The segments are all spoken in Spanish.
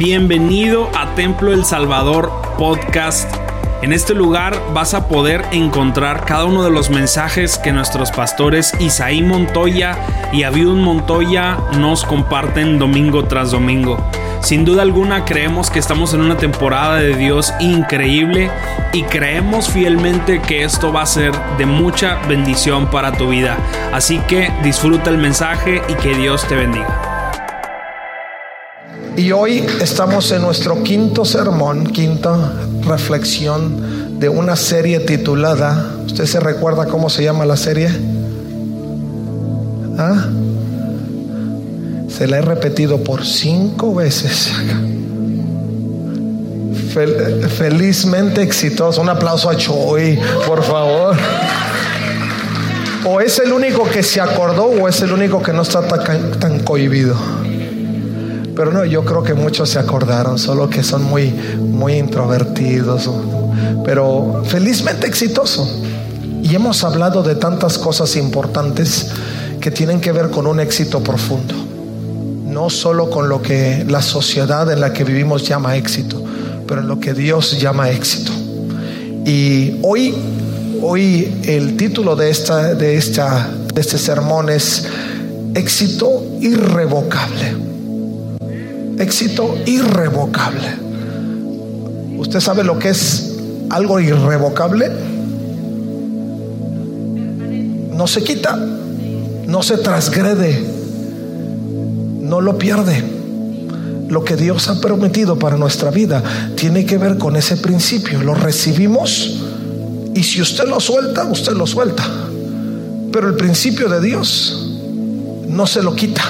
Bienvenido a Templo El Salvador Podcast. En este lugar vas a poder encontrar cada uno de los mensajes que nuestros pastores Isaí Montoya y Abiud Montoya nos comparten domingo tras domingo. Sin duda alguna creemos que estamos en una temporada de Dios increíble y creemos fielmente que esto va a ser de mucha bendición para tu vida. Así que disfruta el mensaje y que Dios te bendiga. Y hoy estamos en nuestro quinto sermón, quinta reflexión de una serie titulada, ¿usted se recuerda cómo se llama la serie? ¿Ah? Se la he repetido por cinco veces. felizmente exitoso. Un aplauso a Choi, por favor. O es el único que se acordó o es el único que no está tan, tan cohibido. Pero no, yo creo que muchos se acordaron, solo que son muy, muy introvertidos. Pero felizmente exitoso. Y hemos hablado de tantas cosas importantes que tienen que ver con un éxito profundo. No solo con lo que la sociedad en la que vivimos llama éxito, pero en lo que Dios llama éxito. Y hoy, hoy el título de, esta, de, esta, de este sermón es Éxito irrevocable éxito irrevocable. ¿Usted sabe lo que es algo irrevocable? No se quita, no se transgrede, no lo pierde. Lo que Dios ha prometido para nuestra vida tiene que ver con ese principio. Lo recibimos y si usted lo suelta, usted lo suelta. Pero el principio de Dios no se lo quita.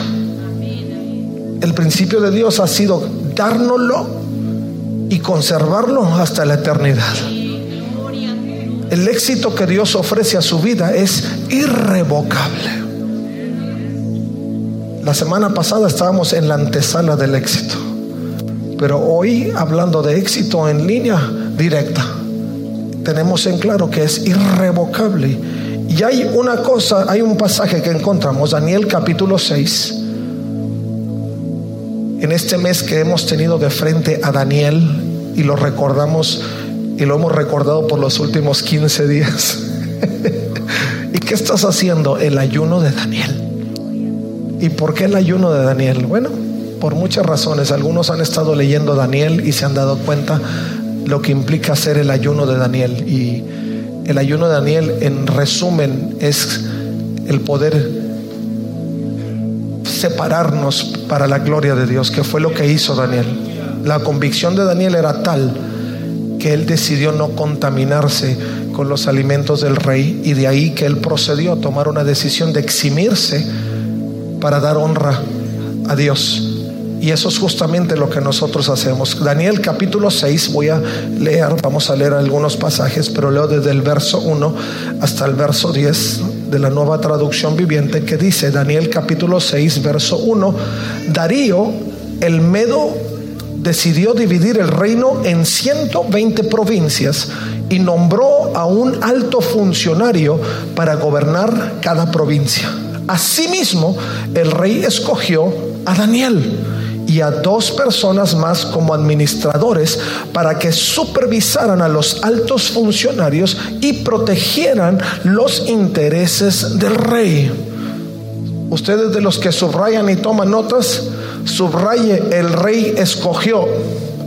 El principio de Dios ha sido dárnoslo y conservarlo hasta la eternidad. El éxito que Dios ofrece a su vida es irrevocable. La semana pasada estábamos en la antesala del éxito, pero hoy hablando de éxito en línea directa, tenemos en claro que es irrevocable. Y hay una cosa, hay un pasaje que encontramos, Daniel capítulo 6, en este mes que hemos tenido de frente a Daniel y lo recordamos y lo hemos recordado por los últimos 15 días. ¿Y qué estás haciendo? El ayuno de Daniel. ¿Y por qué el ayuno de Daniel? Bueno, por muchas razones. Algunos han estado leyendo Daniel y se han dado cuenta lo que implica hacer el ayuno de Daniel. Y el ayuno de Daniel, en resumen, es el poder separarnos para la gloria de Dios, que fue lo que hizo Daniel. La convicción de Daniel era tal que él decidió no contaminarse con los alimentos del rey y de ahí que él procedió a tomar una decisión de eximirse para dar honra a Dios. Y eso es justamente lo que nosotros hacemos. Daniel capítulo 6, voy a leer, vamos a leer algunos pasajes, pero leo desde el verso 1 hasta el verso 10 de la nueva traducción viviente que dice, Daniel capítulo 6, verso 1, Darío el Medo decidió dividir el reino en 120 provincias y nombró a un alto funcionario para gobernar cada provincia. Asimismo, el rey escogió a Daniel y a dos personas más como administradores para que supervisaran a los altos funcionarios y protegieran los intereses del rey. Ustedes de los que subrayan y toman notas, subraye, el rey escogió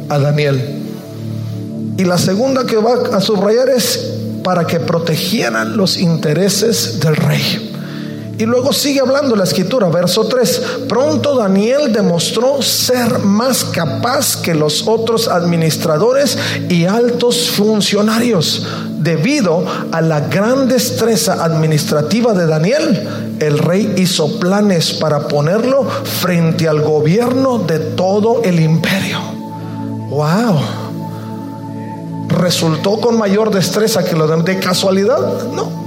a Daniel. Y la segunda que va a subrayar es para que protegieran los intereses del rey. Y luego sigue hablando la escritura, verso 3. Pronto Daniel demostró ser más capaz que los otros administradores y altos funcionarios. Debido a la gran destreza administrativa de Daniel, el rey hizo planes para ponerlo frente al gobierno de todo el imperio. ¡Wow! ¿Resultó con mayor destreza que lo de, de casualidad? No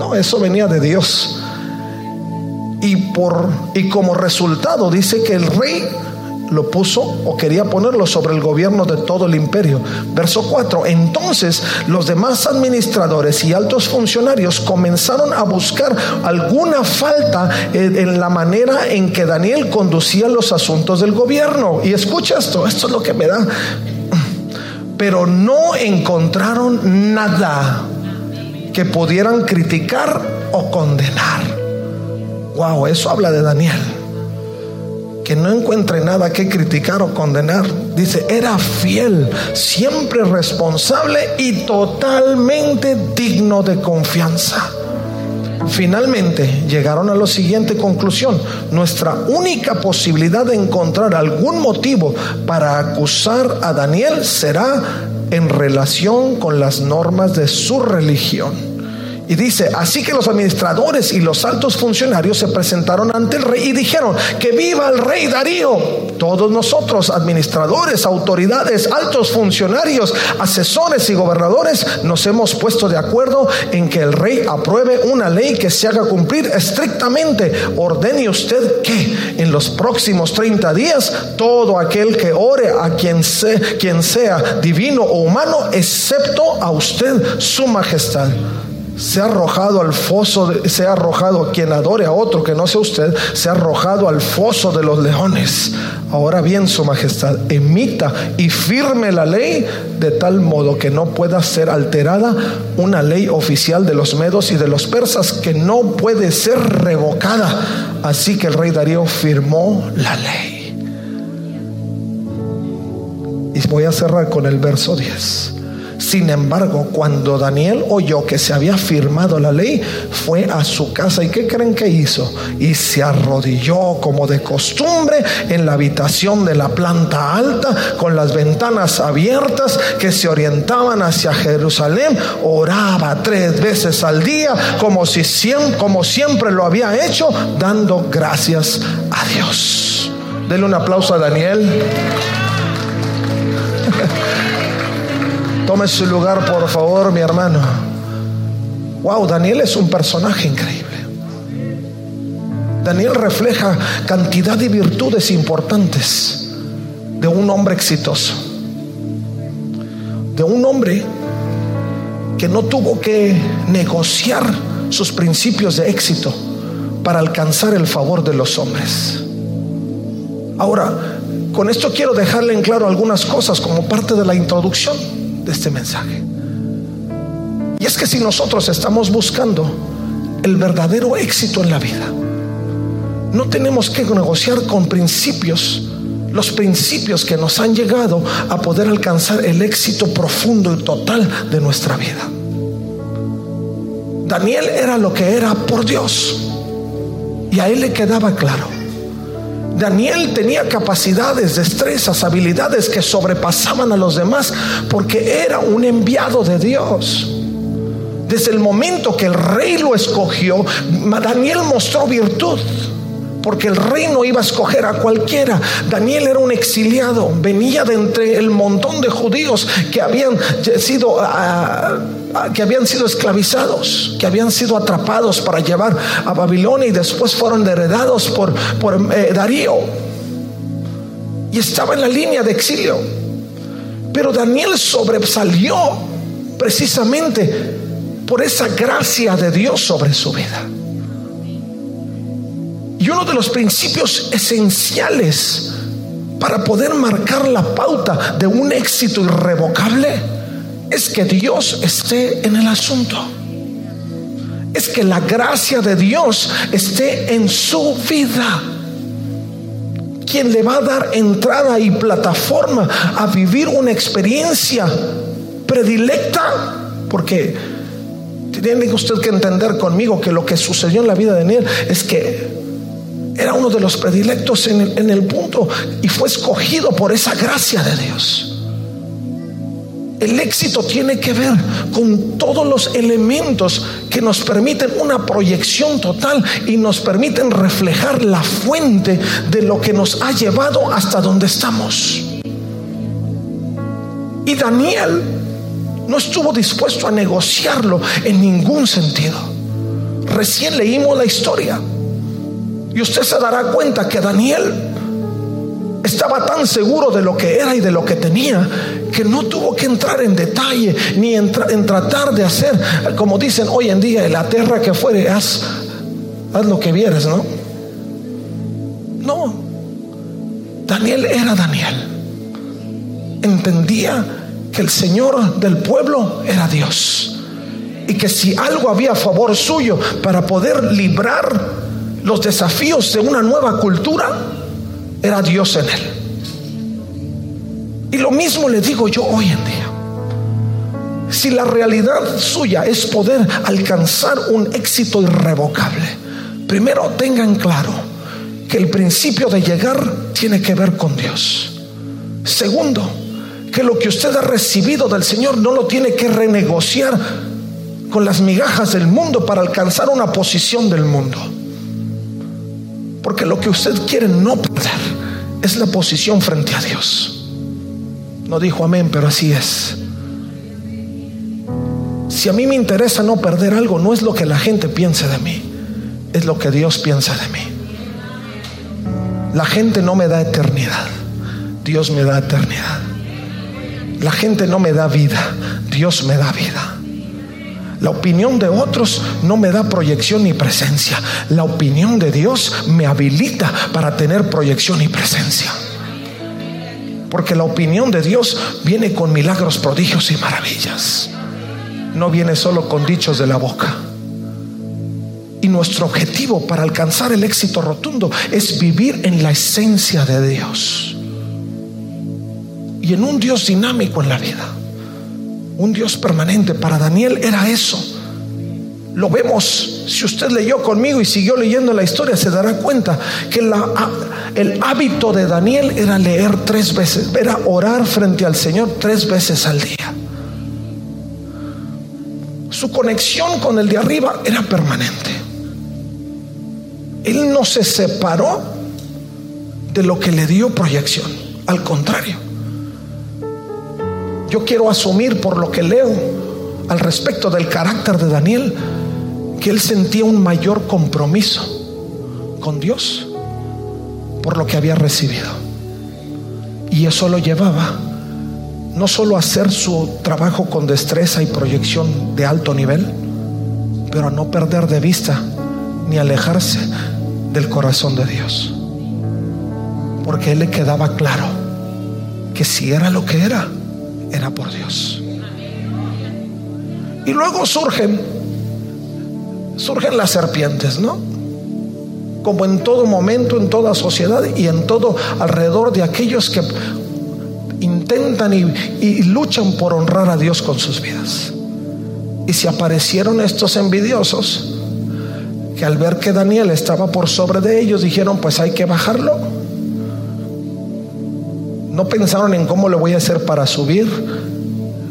no, eso venía de Dios. Y, por, y como resultado dice que el rey lo puso o quería ponerlo sobre el gobierno de todo el imperio. Verso 4. Entonces los demás administradores y altos funcionarios comenzaron a buscar alguna falta en, la manera en que Daniel conducía los asuntos del gobierno. Y escucha esto, esto es lo que me da. Pero no encontraron nada que pudieran criticar o condenar. Wow, eso habla de Daniel que no encuentre nada que criticar o condenar. Dice, era fiel, siempre responsable y totalmente digno de confianza. Finalmente llegaron a la siguiente conclusión. Nuestra única posibilidad de encontrar algún motivo para acusar a Daniel será en relación con las normas de su religión. Y dice, así que los administradores y los altos funcionarios se presentaron ante el rey y dijeron, que viva el rey Darío. Todos nosotros, administradores, autoridades, altos funcionarios, asesores y gobernadores, nos hemos puesto de acuerdo en que el rey apruebe una ley que se haga cumplir estrictamente. Ordene usted que en los próximos 30 días todo aquel que ore a quien sea, quien sea divino o humano, excepto a usted, su majestad se ha arrojado al foso, se ha arrojado quien adore a otro que no sea usted, se ha arrojado al foso de los leones. Ahora bien, Su Majestad, emita y firme la ley de tal modo que no pueda ser alterada una ley oficial de los medos y de los persas que no puede ser revocada. Así que el rey Darío firmó la ley. Y voy a cerrar con el verso 10. Sin embargo, cuando Daniel oyó que se había firmado la ley, fue a su casa. ¿Y qué creen que hizo? Y se arrodilló como de costumbre en la habitación de la planta alta, con las ventanas abiertas que se orientaban hacia Jerusalén. Oraba tres veces al día, como, si siempre, lo había hecho, dando gracias a Dios. Denle un aplauso a Daniel. Tome su lugar, por favor, mi hermano. Wow, Daniel es un personaje increíble. Daniel refleja cantidad de virtudes importantes de un hombre exitoso. De un hombre que no tuvo que negociar sus principios de éxito para alcanzar el favor de los hombres. Ahora, con esto quiero dejarle en claro algunas cosas como parte de la introducción este mensaje. Y es que si nosotros estamos buscando el verdadero éxito en la vida, no tenemos que negociar con principios, los principios que nos han llegado a poder alcanzar el éxito profundo y total de nuestra vida. Daniel era lo que era por Dios y a él le quedaba claro Daniel tenía capacidades, destrezas, habilidades que sobrepasaban a los demás porque era un enviado de Dios. Desde el momento que el rey lo escogió, Daniel mostró virtud. Porque el rey no iba a escoger a cualquiera. Daniel era un exiliado, venía de entre el montón de judíos que habían sido ah, que habían sido esclavizados, que habían sido atrapados para llevar a Babilonia y después fueron heredados por, por eh, Darío. Y estaba en la línea de exilio. Pero Daniel sobresalió precisamente por esa gracia de Dios sobre su vida. Y uno de los principios esenciales para poder marcar la pauta de un éxito irrevocable es que Dios esté en el asunto. Es que la gracia de Dios esté en su vida. Quien le va a dar entrada y plataforma a vivir una experiencia predilecta, porque tiene usted que entender conmigo que lo que sucedió en la vida de Daniel es que era uno de los predilectos en el, en el punto y fue escogido por esa gracia de Dios. El éxito tiene que ver con todos los elementos que nos permiten una proyección total y nos permiten reflejar la fuente de lo que nos ha llevado hasta donde estamos. Y Daniel no estuvo dispuesto a negociarlo en ningún sentido. Recién leímos la historia y usted se dará cuenta que Daniel estaba tan seguro de lo que era y de lo que tenía que no tuvo que entrar en detalle ni en, tratar de hacer, como dicen hoy en día, en la tierra que fuere, haz, haz lo que vieres, ¿no? No, Daniel era Daniel. Entendía que el Señor del pueblo era Dios. Y que si algo había a favor suyo para poder librar los desafíos de una nueva cultura, era Dios en él. Y lo mismo le digo yo hoy en día. Si la realidad suya es poder alcanzar un éxito irrevocable, primero tengan claro que el principio de llegar tiene que ver con Dios. Segundo, que lo que usted ha recibido del Señor no lo tiene que renegociar con las migajas del mundo para alcanzar una posición del mundo. Porque lo que usted quiere no perder es la posición frente a Dios. No dijo amén, pero así es. Si a mí me interesa no perder algo, no es lo que la gente piense de mí, es lo que Dios piensa de mí. La gente no me da eternidad, Dios me da eternidad. La gente no me da vida, Dios me da vida. La opinión de otros no me da proyección ni presencia. La opinión de Dios me habilita para tener proyección y presencia. Porque la opinión de Dios viene con milagros, prodigios y maravillas. No viene solo con dichos de la boca. Y nuestro objetivo para alcanzar el éxito rotundo es vivir en la esencia de Dios. Y en un Dios dinámico en la vida un Dios permanente. Para Daniel era eso. Lo vemos, si usted leyó conmigo y siguió leyendo la historia, se dará cuenta que el hábito de Daniel era leer tres veces, era orar frente al Señor tres veces al día. Su conexión con el de arriba era permanente. Él no se separó de lo que le dio proyección, al contrario yo quiero asumir por lo que leo al respecto del carácter de Daniel, que él sentía un mayor compromiso con Dios por lo que había recibido. Y eso lo llevaba no solo a hacer su trabajo con destreza y proyección de alto nivel, pero a no perder de vista ni alejarse del corazón de Dios. Porque él le quedaba claro que si era lo que era, era por Dios. Y luego surgen, surgen las serpientes, ¿no? Como en todo momento, en toda sociedad y en todo alrededor de aquellos que intentan y, luchan por honrar a Dios con sus vidas. Y si aparecieron estos envidiosos, que al ver que Daniel estaba por sobre de ellos, dijeron, pues hay que bajarlo no pensaron en cómo le voy a hacer para subir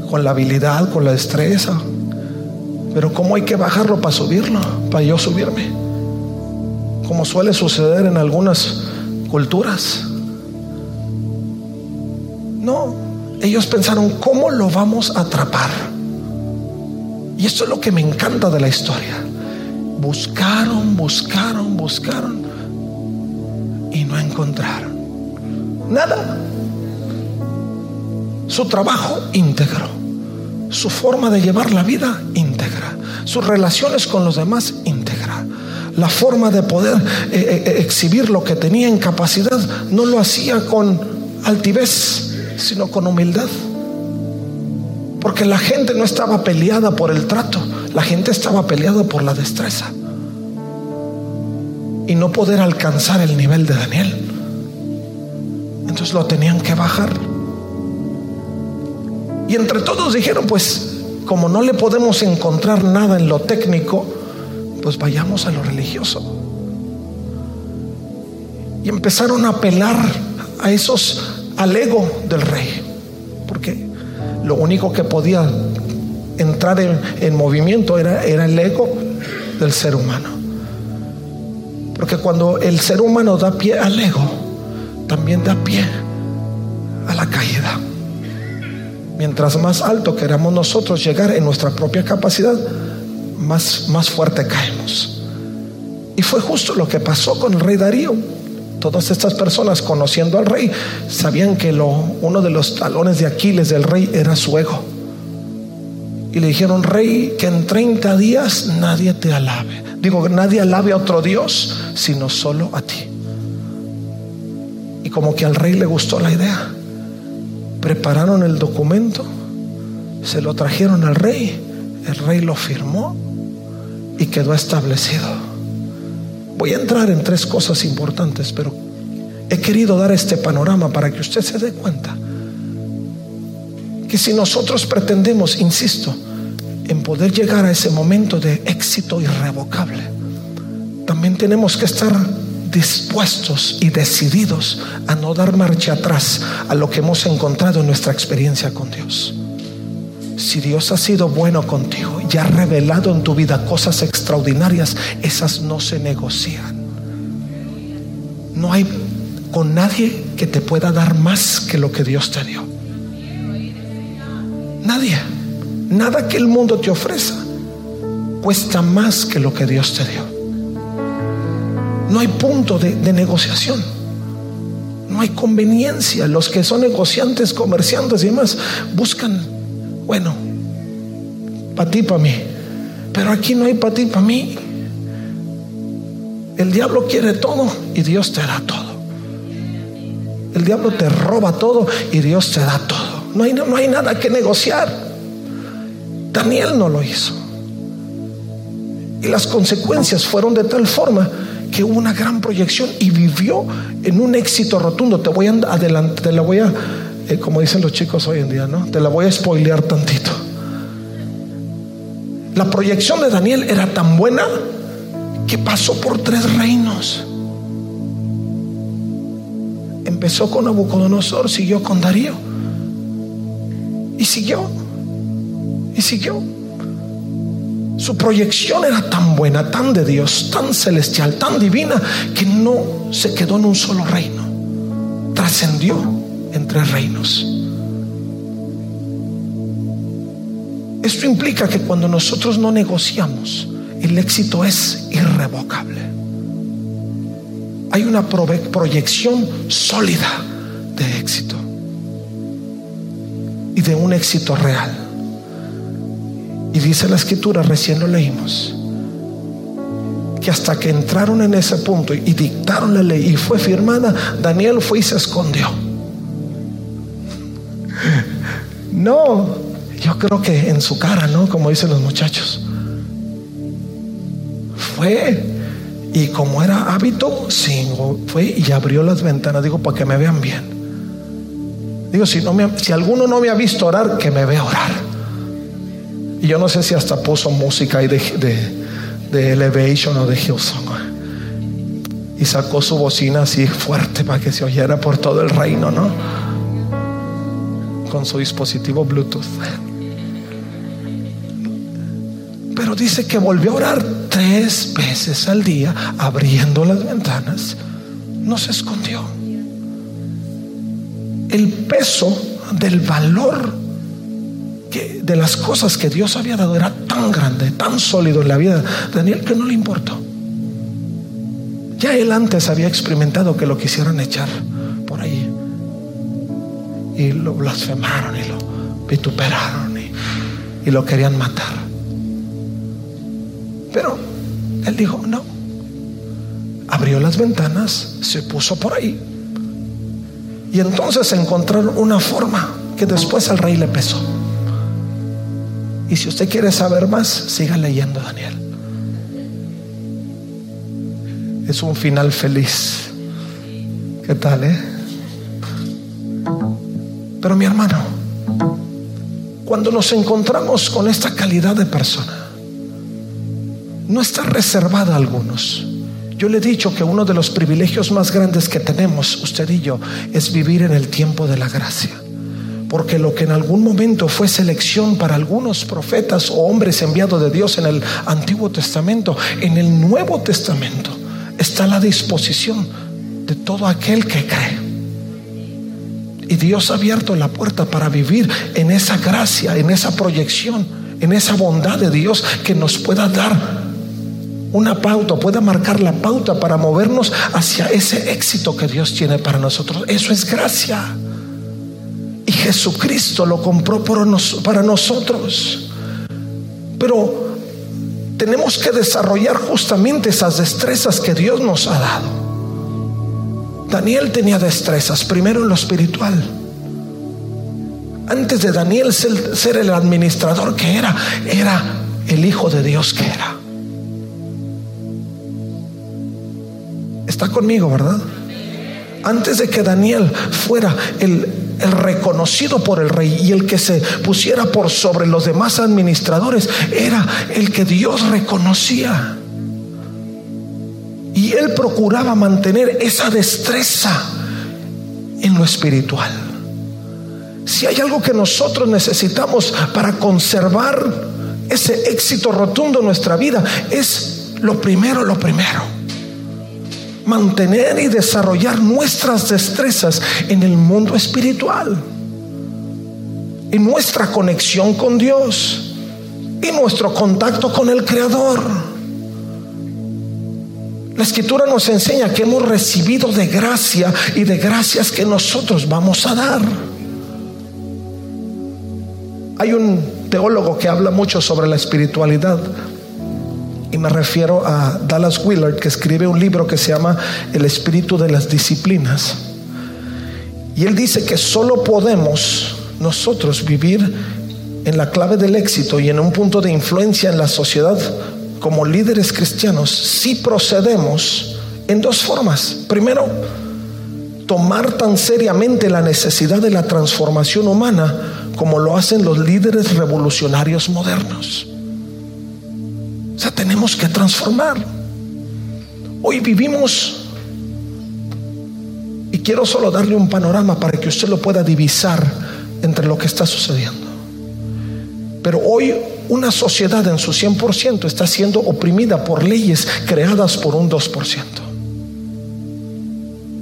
con la habilidad, con la destreza. Pero cómo hay que bajarlo para subirlo, para yo subirme. Como suele suceder en algunas culturas. No, ellos pensaron, ¿cómo lo vamos a atrapar? Y esto es lo que me encanta de la historia. Buscaron, buscaron, buscaron y no encontraron. Nada su trabajo íntegro, su forma de llevar la vida íntegra, sus relaciones con los demás íntegra. La forma de poder eh, eh, eh, exhibir lo que tenía en capacidad no lo hacía con altivez, sino con humildad. Porque la gente no estaba peleada por el trato, la gente estaba peleada por la destreza. Y no poder alcanzar el nivel de Daniel. Entonces lo tenían que bajar. Y entre todos dijeron, pues como no le podemos encontrar nada en lo técnico, pues vayamos a lo religioso. Y empezaron a apelar a esos al ego del rey, porque lo único que podía entrar en, movimiento era, era el ego del ser humano. Porque cuando el ser humano da pie al ego, también da pie a la caída. Mientras más alto queramos nosotros llegar en nuestra propia capacidad, más, más fuerte caemos. Y fue justo lo que pasó con el rey Darío. Todas estas personas conociendo al rey sabían que lo, uno de los talones de Aquiles del rey era su ego. Y le dijeron, rey, que en 30 días nadie te alabe. Digo, nadie alabe a otro Dios, sino solo a ti. Y como que al rey le gustó la idea. Prepararon el documento, se lo trajeron al rey, el rey lo firmó y quedó establecido. Voy a entrar en tres cosas importantes, pero he querido dar este panorama para que usted se dé cuenta que si nosotros pretendemos, insisto, en poder llegar a ese momento de éxito irrevocable, también tenemos que estar dispuestos y decididos a no dar marcha atrás a lo que hemos encontrado en nuestra experiencia con Dios. Si Dios ha sido bueno contigo y ha revelado en tu vida cosas extraordinarias, esas no se negocian. No hay con nadie que te pueda dar más que lo que Dios te dio. Nadie. Nada que el mundo te ofrezca cuesta más que lo que Dios te dio. No hay punto de, negociación. No hay conveniencia. Los que son negociantes, comerciantes y demás buscan, bueno, para ti, para mí. Pero aquí no hay para ti, para mí. El diablo quiere todo y Dios te da todo. El diablo te roba todo y Dios te da todo. No hay, no hay nada que negociar. Daniel no lo hizo. Y las consecuencias fueron de tal forma que hubo una gran proyección y vivió en un éxito rotundo. Te voy a adelante, te la voy a, eh, como dicen los chicos hoy en día, ¿no? Te la voy a spoilear tantito. La proyección de Daniel era tan buena que pasó por tres reinos. Empezó con Nabucodonosor, siguió con Darío. Y siguió. Y siguió. Su proyección era tan buena, tan de Dios, tan celestial, tan divina, que no se quedó en un solo reino. Trascendió entre reinos. Esto implica que cuando nosotros no negociamos, el éxito es irrevocable. Hay una proyección sólida de éxito y de un éxito real. Y dice la escritura, recién lo leímos, que hasta que entraron en ese punto y dictaron la ley y fue firmada, Daniel fue y se escondió. No, yo creo que en su cara, ¿no? Como dicen los muchachos. Fue y como era hábito, fue y abrió las ventanas, digo, para que me vean bien. Digo, si, alguno no me ha visto orar, que me vea orar. Y yo no sé si hasta puso música ahí de, Elevation o de Hillsong. Y sacó su bocina así fuerte para que se oyera por todo el reino, ¿no? Con su dispositivo Bluetooth. Pero dice que volvió a orar tres veces al día, abriendo las ventanas. No se escondió. El peso del valor de las cosas que Dios había dado era tan grande, tan sólido en la vida de Daniel que no le importó. Ya él antes había experimentado que lo quisieran echar por ahí. Y lo blasfemaron y lo vituperaron y, y lo querían matar. Pero él dijo, no. Abrió las ventanas, se puso por ahí. Y entonces encontraron una forma que después al rey le pesó. Y si usted quiere saber más, siga leyendo Daniel. Es un final feliz. ¿Qué tal, eh? Pero mi hermano, cuando nos encontramos con esta calidad de persona, no está reservada a algunos. Yo le he dicho que uno de los privilegios más grandes que tenemos, usted y yo, es vivir en el tiempo de la gracia. Porque lo que en algún momento fue selección para algunos profetas o hombres enviados de Dios en el Antiguo Testamento, en el Nuevo Testamento está la disposición de todo aquel que cree. Y Dios ha abierto la puerta para vivir en esa gracia, en esa proyección, en esa bondad de Dios que nos pueda dar una pauta, pueda marcar la pauta para movernos hacia ese éxito que Dios tiene para nosotros. Eso es gracia. Y Jesucristo lo compró para nosotros. Pero tenemos que desarrollar justamente esas destrezas que Dios nos ha dado. Daniel tenía destrezas, primero en lo espiritual. Antes de Daniel ser, el administrador que era, era el Hijo de Dios que era. Está conmigo, ¿verdad? Antes de que Daniel fuera el, reconocido por el rey y el que se pusiera por sobre los demás administradores, era el que Dios reconocía. Él procuraba mantener esa destreza en lo espiritual. Si hay algo que nosotros necesitamos para conservar ese éxito rotundo en nuestra vida, es lo primero, lo primero. Mantener y desarrollar nuestras destrezas en el mundo espiritual. Y nuestra conexión con Dios. Y nuestro contacto con el Creador. La escritura nos enseña que hemos recibido de gracia y de gracias que nosotros vamos a dar. Hay un teólogo que habla mucho sobre la espiritualidad y me refiero a Dallas Willard que escribe un libro que se llama El espíritu de las disciplinas. Y él dice que solo podemos nosotros vivir en la clave del éxito y en un punto de influencia en la sociedad como líderes cristianos si procedemos en dos formas. Primero, tomar tan seriamente la necesidad de la transformación humana como lo hacen los líderes revolucionarios modernos. O sea, tenemos que transformar. Hoy vivimos, y quiero solo darle un panorama para que usted lo pueda divisar entre lo que está sucediendo. Pero hoy una sociedad en su 100% está siendo oprimida por leyes creadas por un 2%.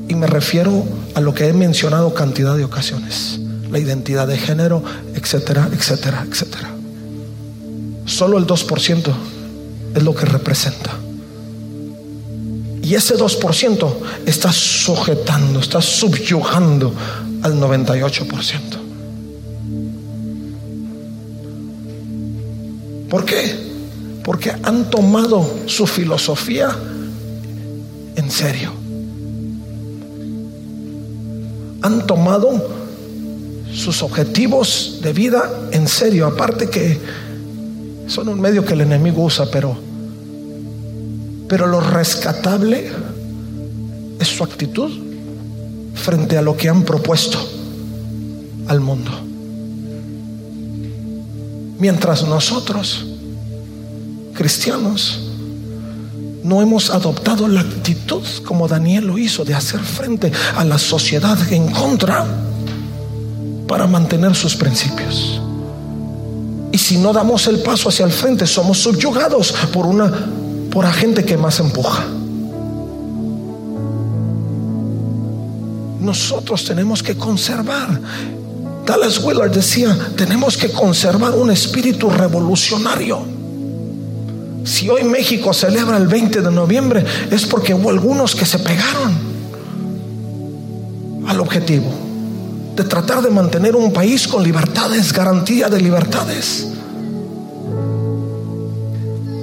Y me refiero a lo que he mencionado cantidad de ocasiones. La identidad de género, etcétera, etcétera, etcétera. Solo el 2% es lo que representa. Y ese 2% está sujetando, está subyugando al 98%. ¿Por qué? Porque han tomado su filosofía en serio. Han tomado sus objetivos de vida en serio. Aparte que son un medio que el enemigo usa, pero, pero lo rescatable es su actitud frente a lo que han propuesto al mundo. Mientras nosotros, cristianos, no hemos adoptado la actitud como Daniel lo hizo de hacer frente a la sociedad en contra para mantener sus principios. Y si no damos el paso hacia el frente, somos subyugados por una por gente que más empuja. Nosotros tenemos que conservar Dallas Willard decía, tenemos que conservar un espíritu revolucionario. Si hoy México celebra el 20 de noviembre es porque hubo algunos que se pegaron al objetivo de tratar de mantener un país con libertades, garantía de libertades.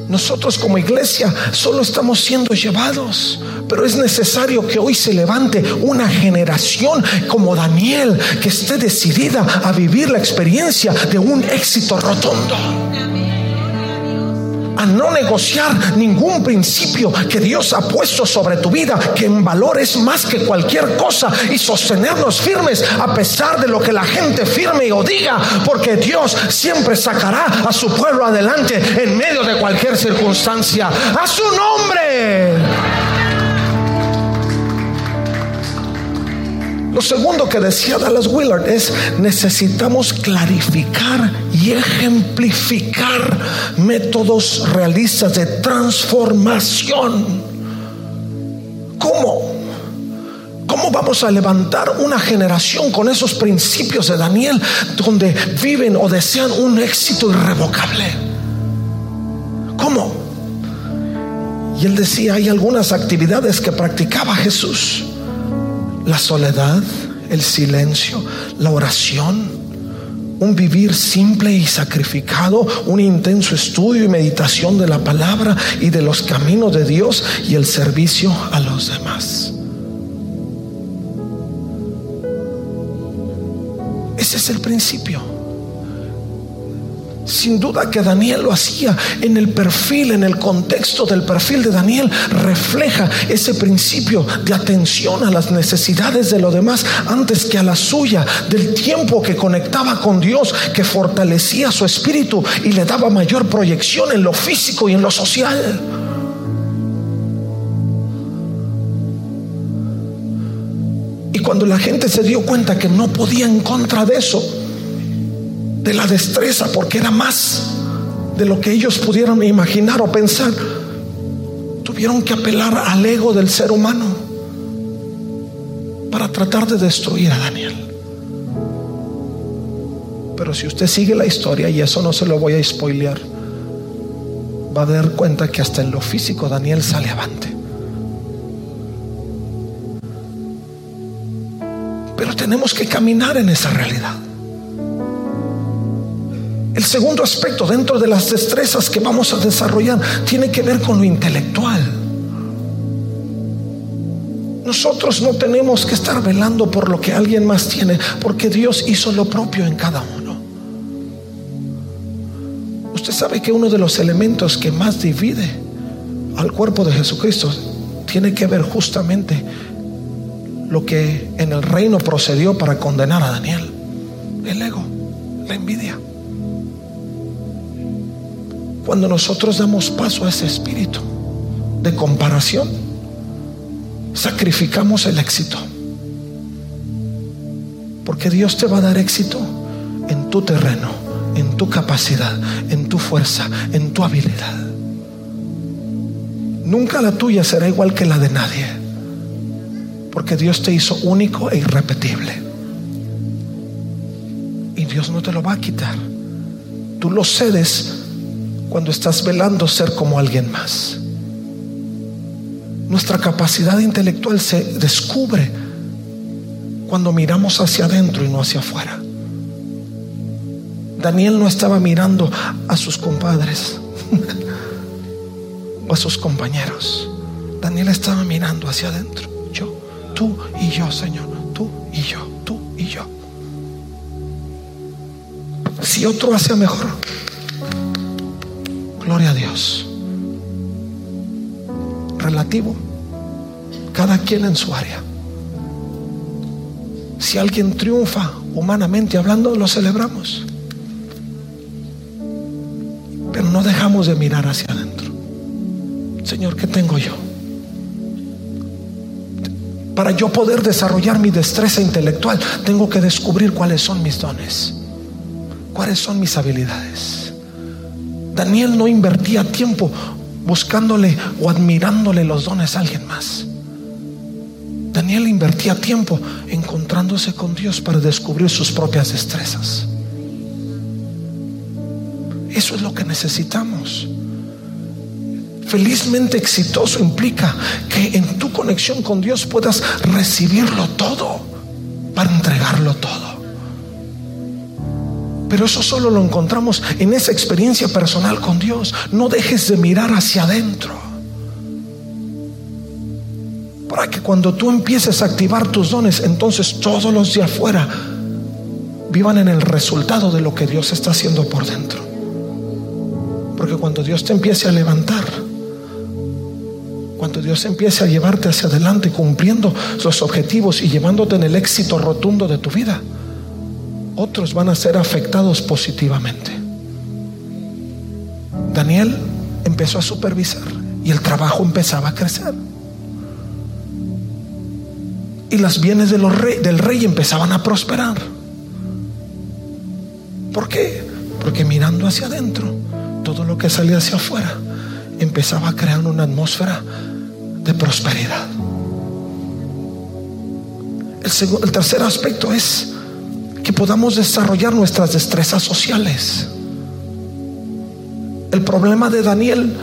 Nosotros como iglesia solo estamos siendo llevados, pero es necesario que hoy se levante una generación como Daniel que esté decidida a vivir la experiencia de un éxito rotundo a no negociar ningún principio que Dios ha puesto sobre tu vida, que en valor es más que cualquier cosa, y sostenernos firmes a pesar de lo que la gente firme o diga, porque Dios siempre sacará a su pueblo adelante en medio de cualquier circunstancia. A su nombre. Lo segundo que decía Dallas Willard es necesitamos clarificar y ejemplificar métodos realistas de transformación. ¿Cómo? ¿Cómo vamos a levantar una generación con esos principios de Daniel donde viven o desean un éxito irrevocable? ¿Cómo? Y él decía, hay algunas actividades que practicaba Jesús. La soledad, el silencio, la oración, un vivir simple y sacrificado, un intenso estudio y meditación de la palabra y de los caminos de Dios y el servicio a los demás. Ese es el principio. Sin duda que Daniel lo hacía en el perfil, en el contexto del perfil de Daniel, refleja ese principio de atención a las necesidades de los demás antes que a la suya, del tiempo que conectaba con Dios, que fortalecía su espíritu y le daba mayor proyección en lo físico y en lo social. Y cuando la gente se dio cuenta que no podía en contra de eso, de la destreza, porque era más de lo que ellos pudieron imaginar o pensar. Tuvieron que apelar al ego del ser humano para tratar de destruir a Daniel. Pero si usted sigue la historia, y eso no se lo voy a spoilear, va a dar cuenta que hasta en lo físico Daniel sale avante. Pero tenemos que caminar en esa realidad. El segundo aspecto dentro de las destrezas que vamos a desarrollar tiene que ver con lo intelectual. Nosotros no tenemos que estar velando por lo que alguien más tiene, porque Dios hizo lo propio en cada uno. Usted sabe que uno de los elementos que más divide al cuerpo de Jesucristo tiene que ver justamente lo que en el reino procedió para condenar a Daniel, el ego, la envidia. Cuando nosotros damos paso a ese espíritu de comparación, sacrificamos el éxito. Porque Dios te va a dar éxito en tu terreno, en tu capacidad, en tu fuerza, en tu habilidad. Nunca la tuya será igual que la de nadie. Porque Dios te hizo único e irrepetible. Y Dios no te lo va a quitar. Tú lo cedes cuando estás velando ser como alguien más. Nuestra capacidad intelectual se descubre cuando miramos hacia adentro y no hacia afuera. Daniel no estaba mirando a sus compadres o a sus compañeros. Daniel estaba mirando hacia adentro. Yo, tú y yo, Señor. Tú y yo, tú y yo. Si otro hace mejor, Gloria a Dios. Relativo. Cada quien en su área. Si alguien triunfa humanamente hablando, lo celebramos. Pero no dejamos de mirar hacia adentro. Señor, ¿qué tengo yo? Para yo poder desarrollar mi destreza intelectual, tengo que descubrir cuáles son mis dones, cuáles son mis habilidades. Daniel no invertía tiempo buscándole o admirándole los dones a alguien más. Daniel invertía tiempo encontrándose con Dios para descubrir sus propias destrezas. Eso es lo que necesitamos. Felizmente exitoso implica que en tu conexión con Dios puedas recibirlo todo para entregarlo todo. Pero eso solo lo encontramos en esa experiencia personal con Dios. No dejes de mirar hacia adentro. Para que cuando tú empieces a activar tus dones, entonces todos los de afuera vivan en el resultado de lo que Dios está haciendo por dentro. Porque cuando Dios te empiece a levantar, cuando Dios empiece a llevarte hacia adelante cumpliendo los objetivos y llevándote en el éxito rotundo de tu vida, otros van a ser afectados positivamente. Daniel empezó a supervisar y el trabajo empezaba a crecer. Y las bienes del rey empezaban a prosperar. ¿Por qué? Porque mirando hacia adentro, todo lo que salía hacia afuera empezaba a crear una atmósfera de prosperidad. El, el tercer aspecto es que podamos desarrollar nuestras destrezas sociales. El problema de Daniel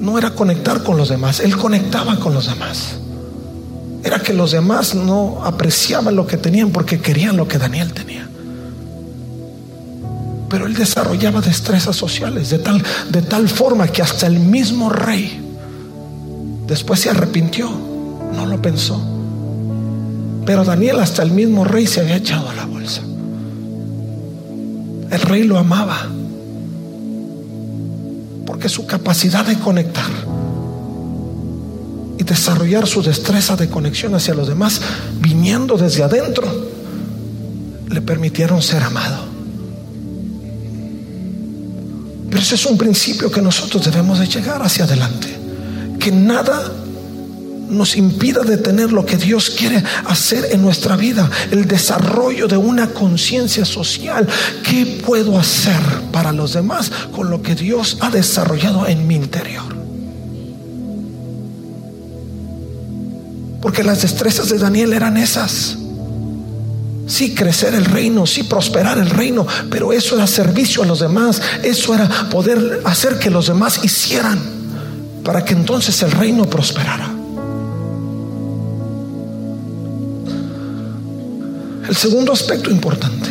no era conectar con los demás, él conectaba con los demás. Era que los demás no apreciaban lo que tenían porque querían lo que Daniel tenía. Pero él desarrollaba destrezas sociales de tal, de tal forma que hasta el mismo rey después se arrepintió, no lo pensó. Pero Daniel hasta el mismo rey se había echado a la bolsa. El rey lo amaba porque su capacidad de conectar y desarrollar su destreza de conexión hacia los demás, viniendo desde adentro, le permitieron ser amado. Pero ese es un principio que nosotros debemos de llegar hacia adelante. Que nada nos impida detener lo que Dios quiere hacer en nuestra vida, el desarrollo de una conciencia social. ¿Qué puedo hacer para los demás con lo que Dios ha desarrollado en mi interior? Porque las destrezas de Daniel eran esas. Sí, crecer el reino, sí, prosperar el reino, pero eso era servicio a los demás, eso era poder hacer que los demás hicieran para que entonces el reino prosperara. El segundo aspecto importante,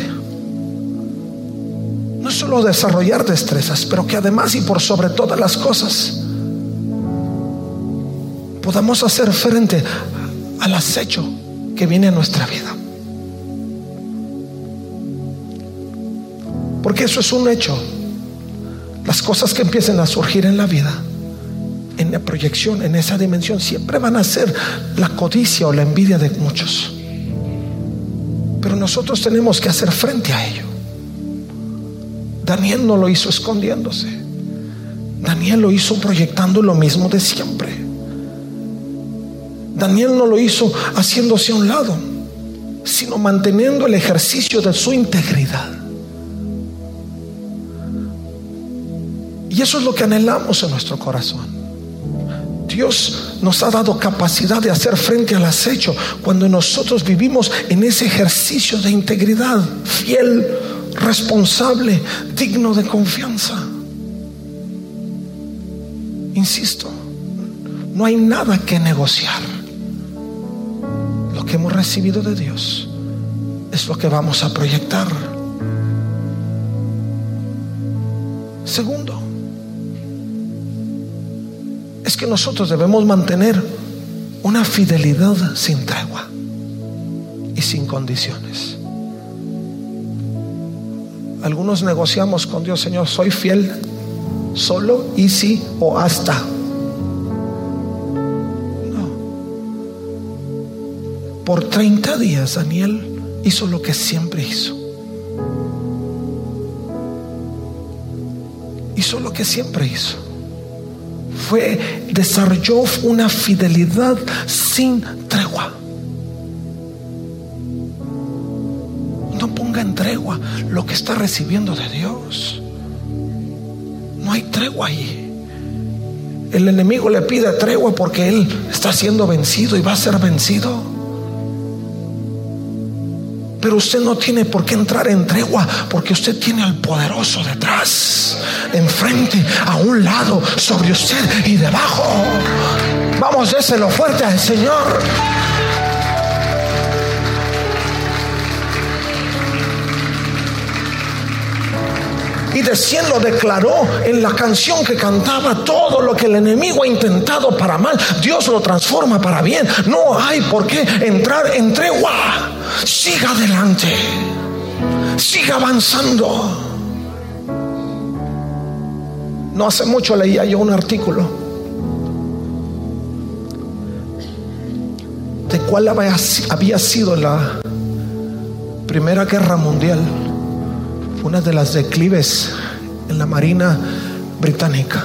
no es solo desarrollar destrezas, pero que además y por sobre todas las cosas, podamos hacer frente al acecho que viene a nuestra vida. Porque eso es un hecho. Las cosas que empiecen a surgir en la vida, en la proyección, en esa dimensión, siempre van a ser la codicia o la envidia de muchos. Pero nosotros tenemos que hacer frente a ello. Daniel no lo hizo escondiéndose. Daniel lo hizo proyectando lo mismo de siempre. Daniel no lo hizo haciéndose a un lado, sino manteniendo el ejercicio de su integridad. Y eso es lo que anhelamos en nuestro corazón. Dios nos ha dado capacidad de hacer frente al acecho cuando nosotros vivimos en ese ejercicio de integridad, fiel, responsable, digno de confianza. Insisto, no hay nada que negociar. Lo que hemos recibido de Dios es lo que vamos a proyectar. Segundo, es que nosotros debemos mantener una fidelidad sin tregua y sin condiciones. Algunos negociamos con Dios, Señor, soy fiel solo y sí o hasta. No. Por 30 días Daniel hizo lo que siempre hizo. Hizo lo que siempre hizo fue, desarrolló una fidelidad sin tregua. No ponga en tregua lo que está recibiendo de Dios. No hay tregua ahí. El enemigo le pide tregua porque él está siendo vencido y va a ser vencido. Pero usted no tiene por qué entrar en tregua porque usted tiene al poderoso detrás, enfrente, a un lado, sobre usted y debajo. Vamos, déselo fuerte al Señor. Y de lo declaró en la canción que cantaba, todo lo que el enemigo ha intentado para mal, Dios lo transforma para bien. No hay por qué entrar en tregua. Siga adelante. Siga avanzando. No hace mucho leía yo un artículo de cuál había sido la Primera Guerra Mundial, una de las declives en la Marina Británica.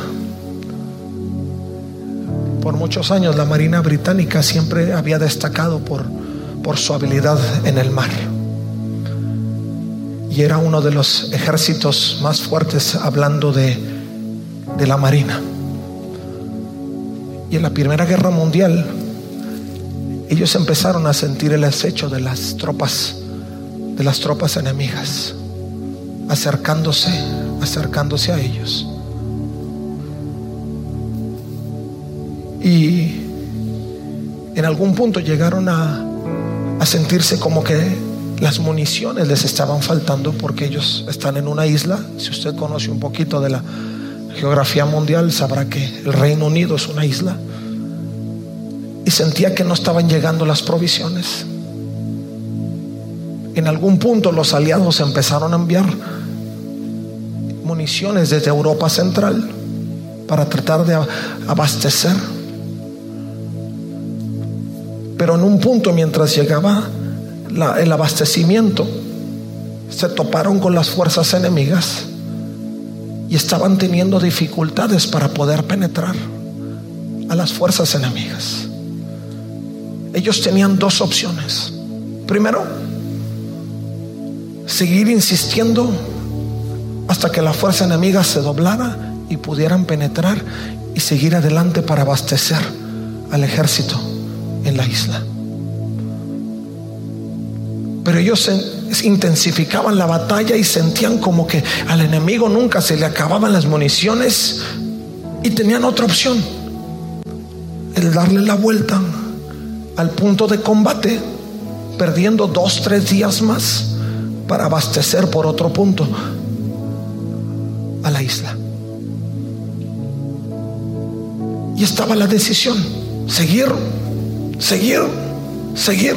Por muchos años la Marina Británica siempre había destacado por por su habilidad en el mar. Y era uno de los ejércitos más fuertes hablando de, de la marina. Y en la Primera Guerra Mundial, ellos empezaron a sentir el acecho de las tropas, de las tropas enemigas, acercándose, acercándose a ellos. Y en algún punto llegaron a, a sentirse como que las municiones les estaban faltando porque ellos están en una isla. Si usted conoce un poquito de la geografía mundial, sabrá que el Reino Unido es una isla. Y sentía que no estaban llegando las provisiones. En algún punto los aliados empezaron a enviar municiones desde Europa Central para tratar de abastecer. Pero en un punto mientras llegaba el abastecimiento, se toparon con las fuerzas enemigas y estaban teniendo dificultades para poder penetrar a las fuerzas enemigas. Ellos tenían dos opciones. Primero, seguir insistiendo hasta que la fuerza enemiga se doblara y pudieran penetrar y seguir adelante para abastecer al ejército en la isla. Pero ellos intensificaban la batalla y sentían como que al enemigo nunca se le acababan las municiones y tenían otra opción, el darle la vuelta al punto de combate, perdiendo dos, tres días más para abastecer por otro punto a la isla. Y estaba la decisión, seguir, seguir, seguir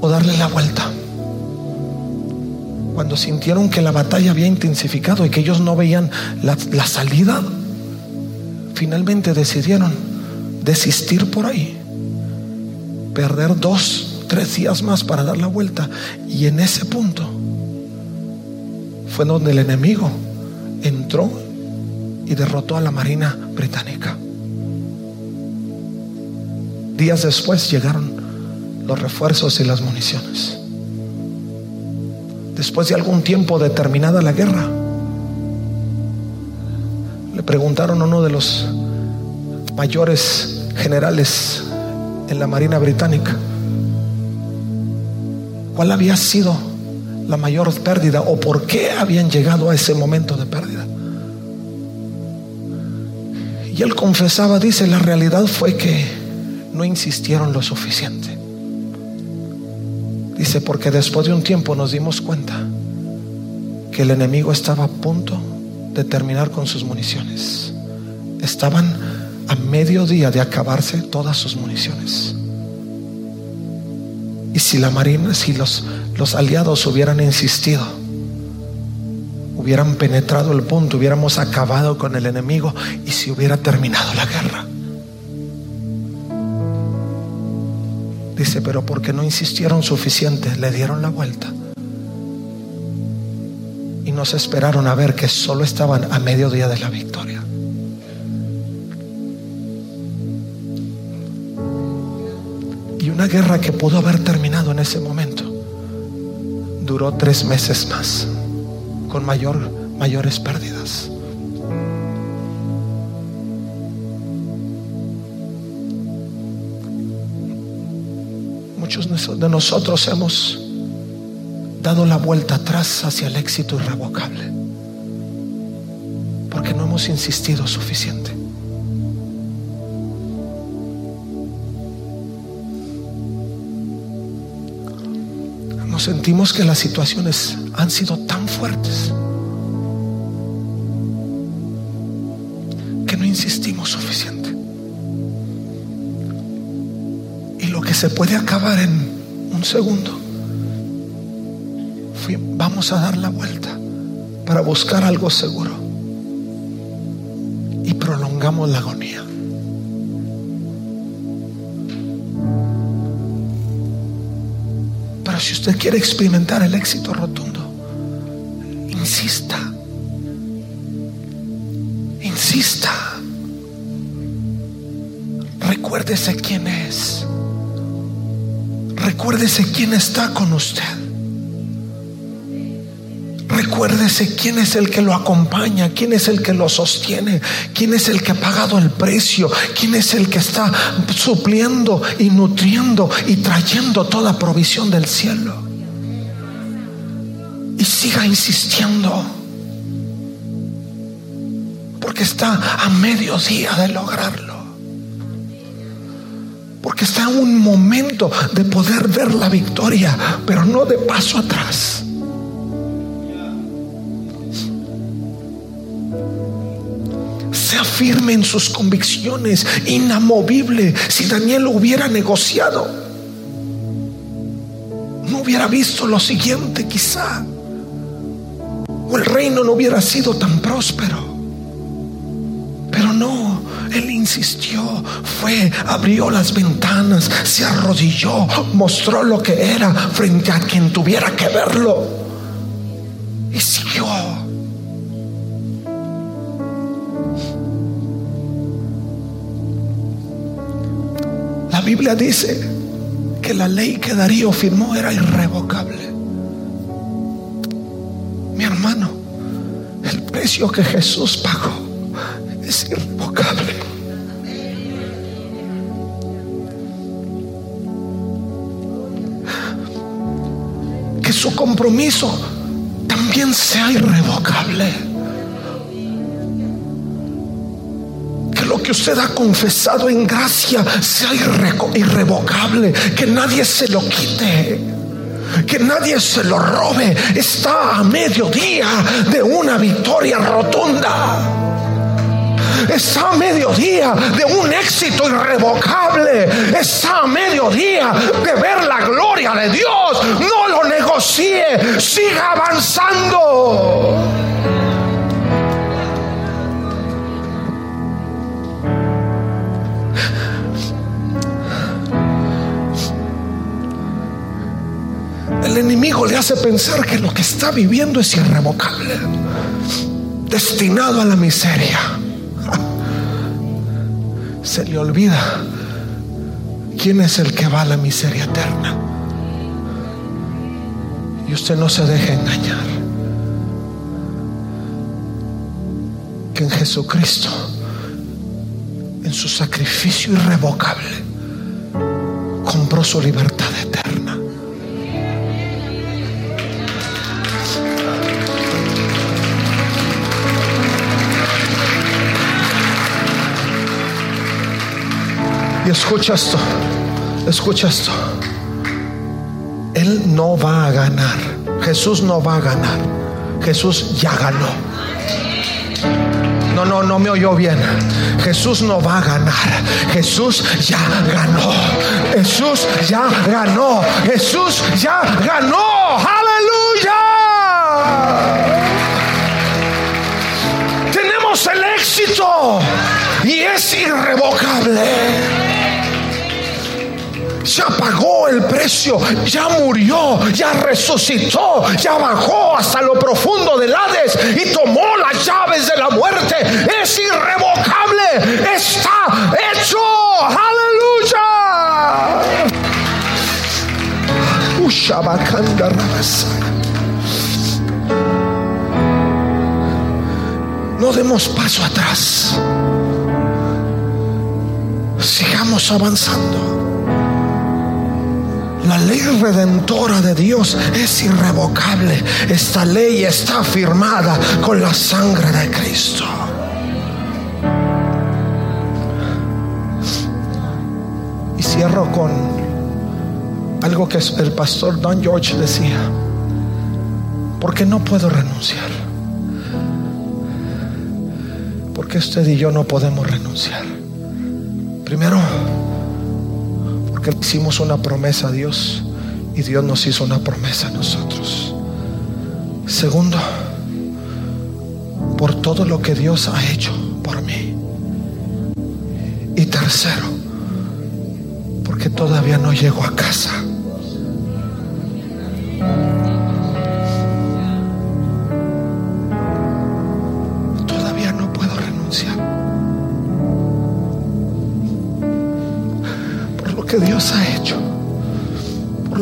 o darle la vuelta. Cuando sintieron que la batalla había intensificado y que ellos no veían la, la salida, finalmente decidieron desistir por ahí, perder dos, tres días más para dar la vuelta. Y en ese punto fue donde el enemigo entró y derrotó a la Marina británica. Días después llegaron los refuerzos y las municiones. Después de algún tiempo determinada la guerra, le preguntaron a uno de los mayores generales en la Marina Británica cuál había sido la mayor pérdida o por qué habían llegado a ese momento de pérdida. Y él confesaba, dice, la realidad fue que no insistieron lo suficiente. Dice, porque después de un tiempo nos dimos cuenta que el enemigo estaba a punto de terminar con sus municiones. Estaban a mediodía de acabarse todas sus municiones. Y si la marina, si los, los aliados hubieran insistido, hubieran penetrado el punto, hubiéramos acabado con el enemigo y si hubiera terminado la guerra. Dice, pero porque no insistieron suficiente, le dieron la vuelta. Y no se esperaron a ver que solo estaban a mediodía de la victoria. Y una guerra que pudo haber terminado en ese momento duró tres meses más, con mayor, mayores pérdidas. Muchos de nosotros hemos dado la vuelta atrás hacia el éxito irrevocable, porque no hemos insistido suficiente. Nos sentimos que las situaciones han sido tan fuertes que no insistimos suficiente. Se puede acabar en un segundo, vamos a dar la vuelta para buscar algo seguro. Y prolongamos la agonía. Pero si usted quiere experimentar el éxito rotundo, insista. Insista. Recuérdese quién es. Recuérdese quién está con usted. Recuérdese quién es el que lo acompaña, quién es el que lo sostiene, quién es el que ha pagado el precio, quién es el que está supliendo y nutriendo y trayendo toda provisión del cielo. Y siga insistiendo Porque está a mediodía de lograrlo. Está en un momento de poder ver la victoria, pero no de paso atrás. Sea firme en sus convicciones, inamovible. Si Daniel hubiera negociado, no hubiera visto lo siguiente quizá. O el reino no hubiera sido tan próspero. Pero no, él insistió, fue, abrió las ventanas, se arrodilló, mostró lo que era frente a quien tuviera que verlo. Y siguió. La Biblia dice que la ley que Darío firmó era irrevocable. Mi hermano, el precio que Jesús pagó es irrevocable. Su compromiso también sea irrevocable. Que lo que usted ha confesado en gracia sea irrevocable. Que nadie se lo quite que nadie se lo robe. Está a mediodía de una victoria rotunda está a mediodía de un éxito irrevocable, está a mediodía de ver la gloria de Dios. No negocie, siga avanzando. El enemigo le hace pensar que lo que está viviendo es irrevocable, destinado a la miseria se le olvida quién es el que va a la miseria eterna. Y usted no se deje engañar. Que en Jesucristo, en su sacrificio irrevocable, compró su libertad eterna. Y escucha esto, escucha esto. No va a ganar. Jesús no va a ganar. Jesús ya ganó. No, no, no me oyó bien. Jesús no va a ganar. Jesús ya ganó. Jesús ya ganó. Jesús ya ganó. Aleluya. Tenemos el éxito y es irrevocable ya pagó el precio, ya murió, ya resucitó, ya bajó hasta lo profundo del Hades y tomó las llaves de la muerte. Es irrevocable, está hecho. Aleluya. No demos paso atrás. Sigamos avanzando. La ley redentora de Dios es irrevocable. Esta ley está firmada con la sangre de Cristo. Y cierro con algo que el pastor Don George decía. Porque no puedo renunciar. Porque usted y yo no podemos renunciar. Primero, hicimos una promesa a Dios y Dios nos hizo una promesa a nosotros. Segundo, por todo lo que Dios ha hecho por mí. Y tercero, porque todavía no llego a casa.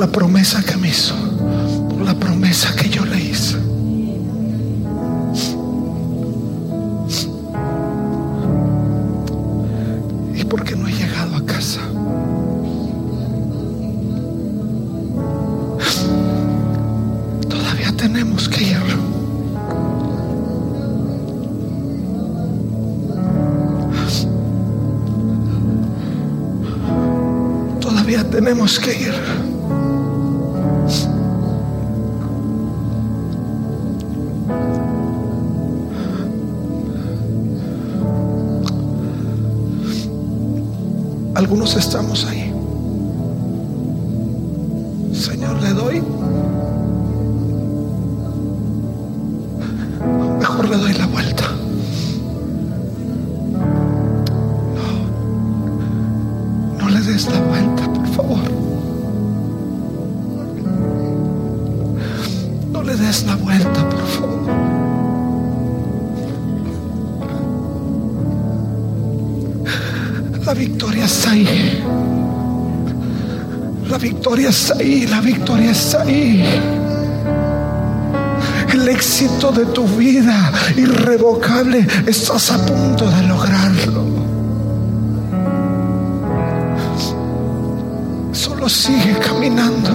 la promesa que me hizo, la promesa que yo le hice. Y porque no he llegado a casa. Todavía tenemos que ir. Todavía tenemos que ir. Algunos estamos ahí. Señor, le doy. Mejor le doy victoria está ahí. La victoria está ahí, la victoria está ahí. El éxito de tu vida irrevocable, estás a punto de lograrlo. Solo sigue caminando.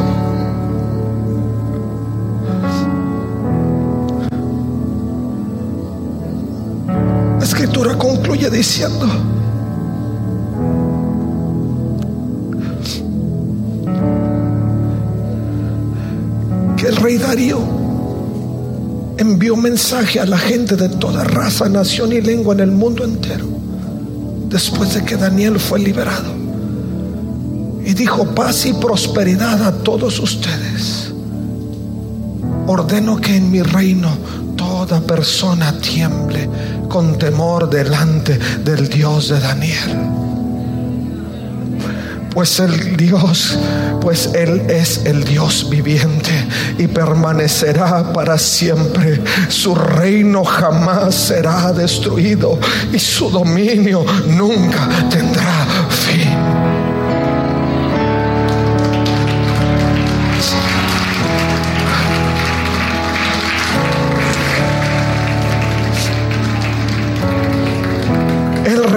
La escritura concluye diciendo, el rey Darío envió mensaje a la gente de toda raza, nación y lengua en el mundo entero, después de que Daniel fue liberado. Y dijo, paz y prosperidad a todos ustedes. Ordeno que en mi reino toda persona tiemble con temor delante del Dios de Daniel pues el Dios, pues Él es el Dios viviente y permanecerá para siempre. Su reino jamás será destruido y su dominio nunca tendrá fin.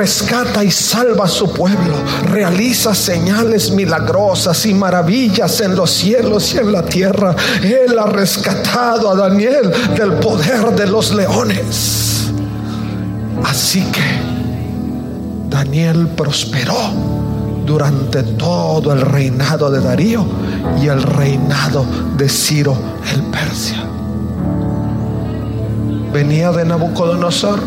Rescata y salva a su pueblo, realiza señales milagrosas y maravillas en los cielos y en la tierra. Él ha rescatado a Daniel del poder de los leones. Así que Daniel prosperó durante todo el reinado de Darío y el reinado de Ciro el Persia. Venía de Nabucodonosor,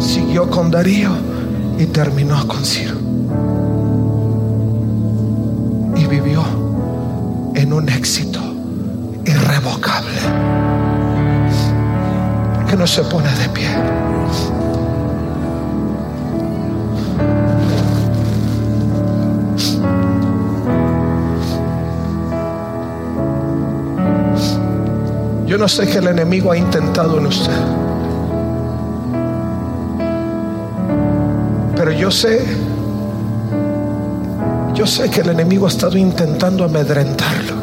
siguió con Darío y terminó con Ciro. Y vivió en un éxito irrevocable. Que no se pone de pie. Yo no sé qué el enemigo ha intentado en usted. Pero yo sé, yo sé que el enemigo ha estado intentando amedrentarlo.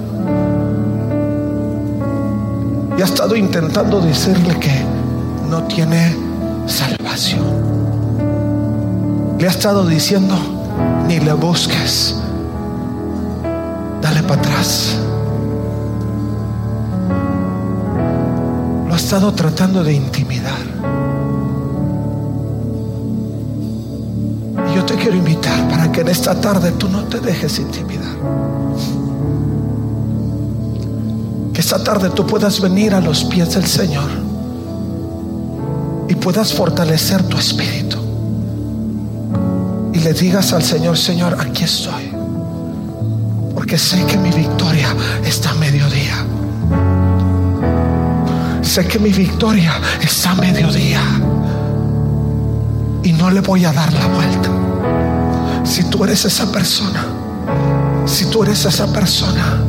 Y ha estado intentando decirle que no tiene salvación. Le ha estado diciendo, ni le busques, dale para atrás. Lo ha estado tratando de intimidar. Quiero invitar para que en esta tarde tú no te dejes intimidar. Que esta tarde tú puedas venir a los pies del Señor y puedas fortalecer tu espíritu. Y le digas al Señor, Señor, aquí estoy. Porque sé que mi victoria está a mediodía. Sé que mi victoria está a mediodía. Y no le voy a dar la vuelta. Si tú eres esa persona, si tú eres esa persona,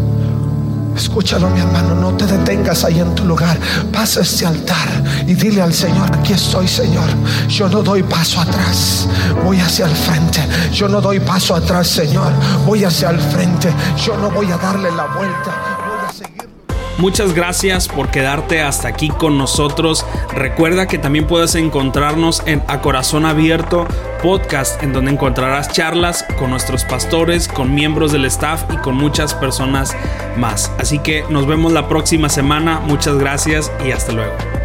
escúchalo mi hermano, no te detengas ahí en tu lugar. Pasa este altar y dile al Señor, aquí estoy Señor. Yo no doy paso atrás, voy hacia el frente. Yo no doy paso atrás Señor, voy hacia el frente. Yo no voy a darle la vuelta. Muchas gracias por quedarte hasta aquí con nosotros. Recuerda que también puedes encontrarnos en A Corazón Abierto podcast, en donde encontrarás charlas con nuestros pastores, con miembros del staff y con muchas personas más. Así que nos vemos la próxima semana. Muchas gracias y hasta luego.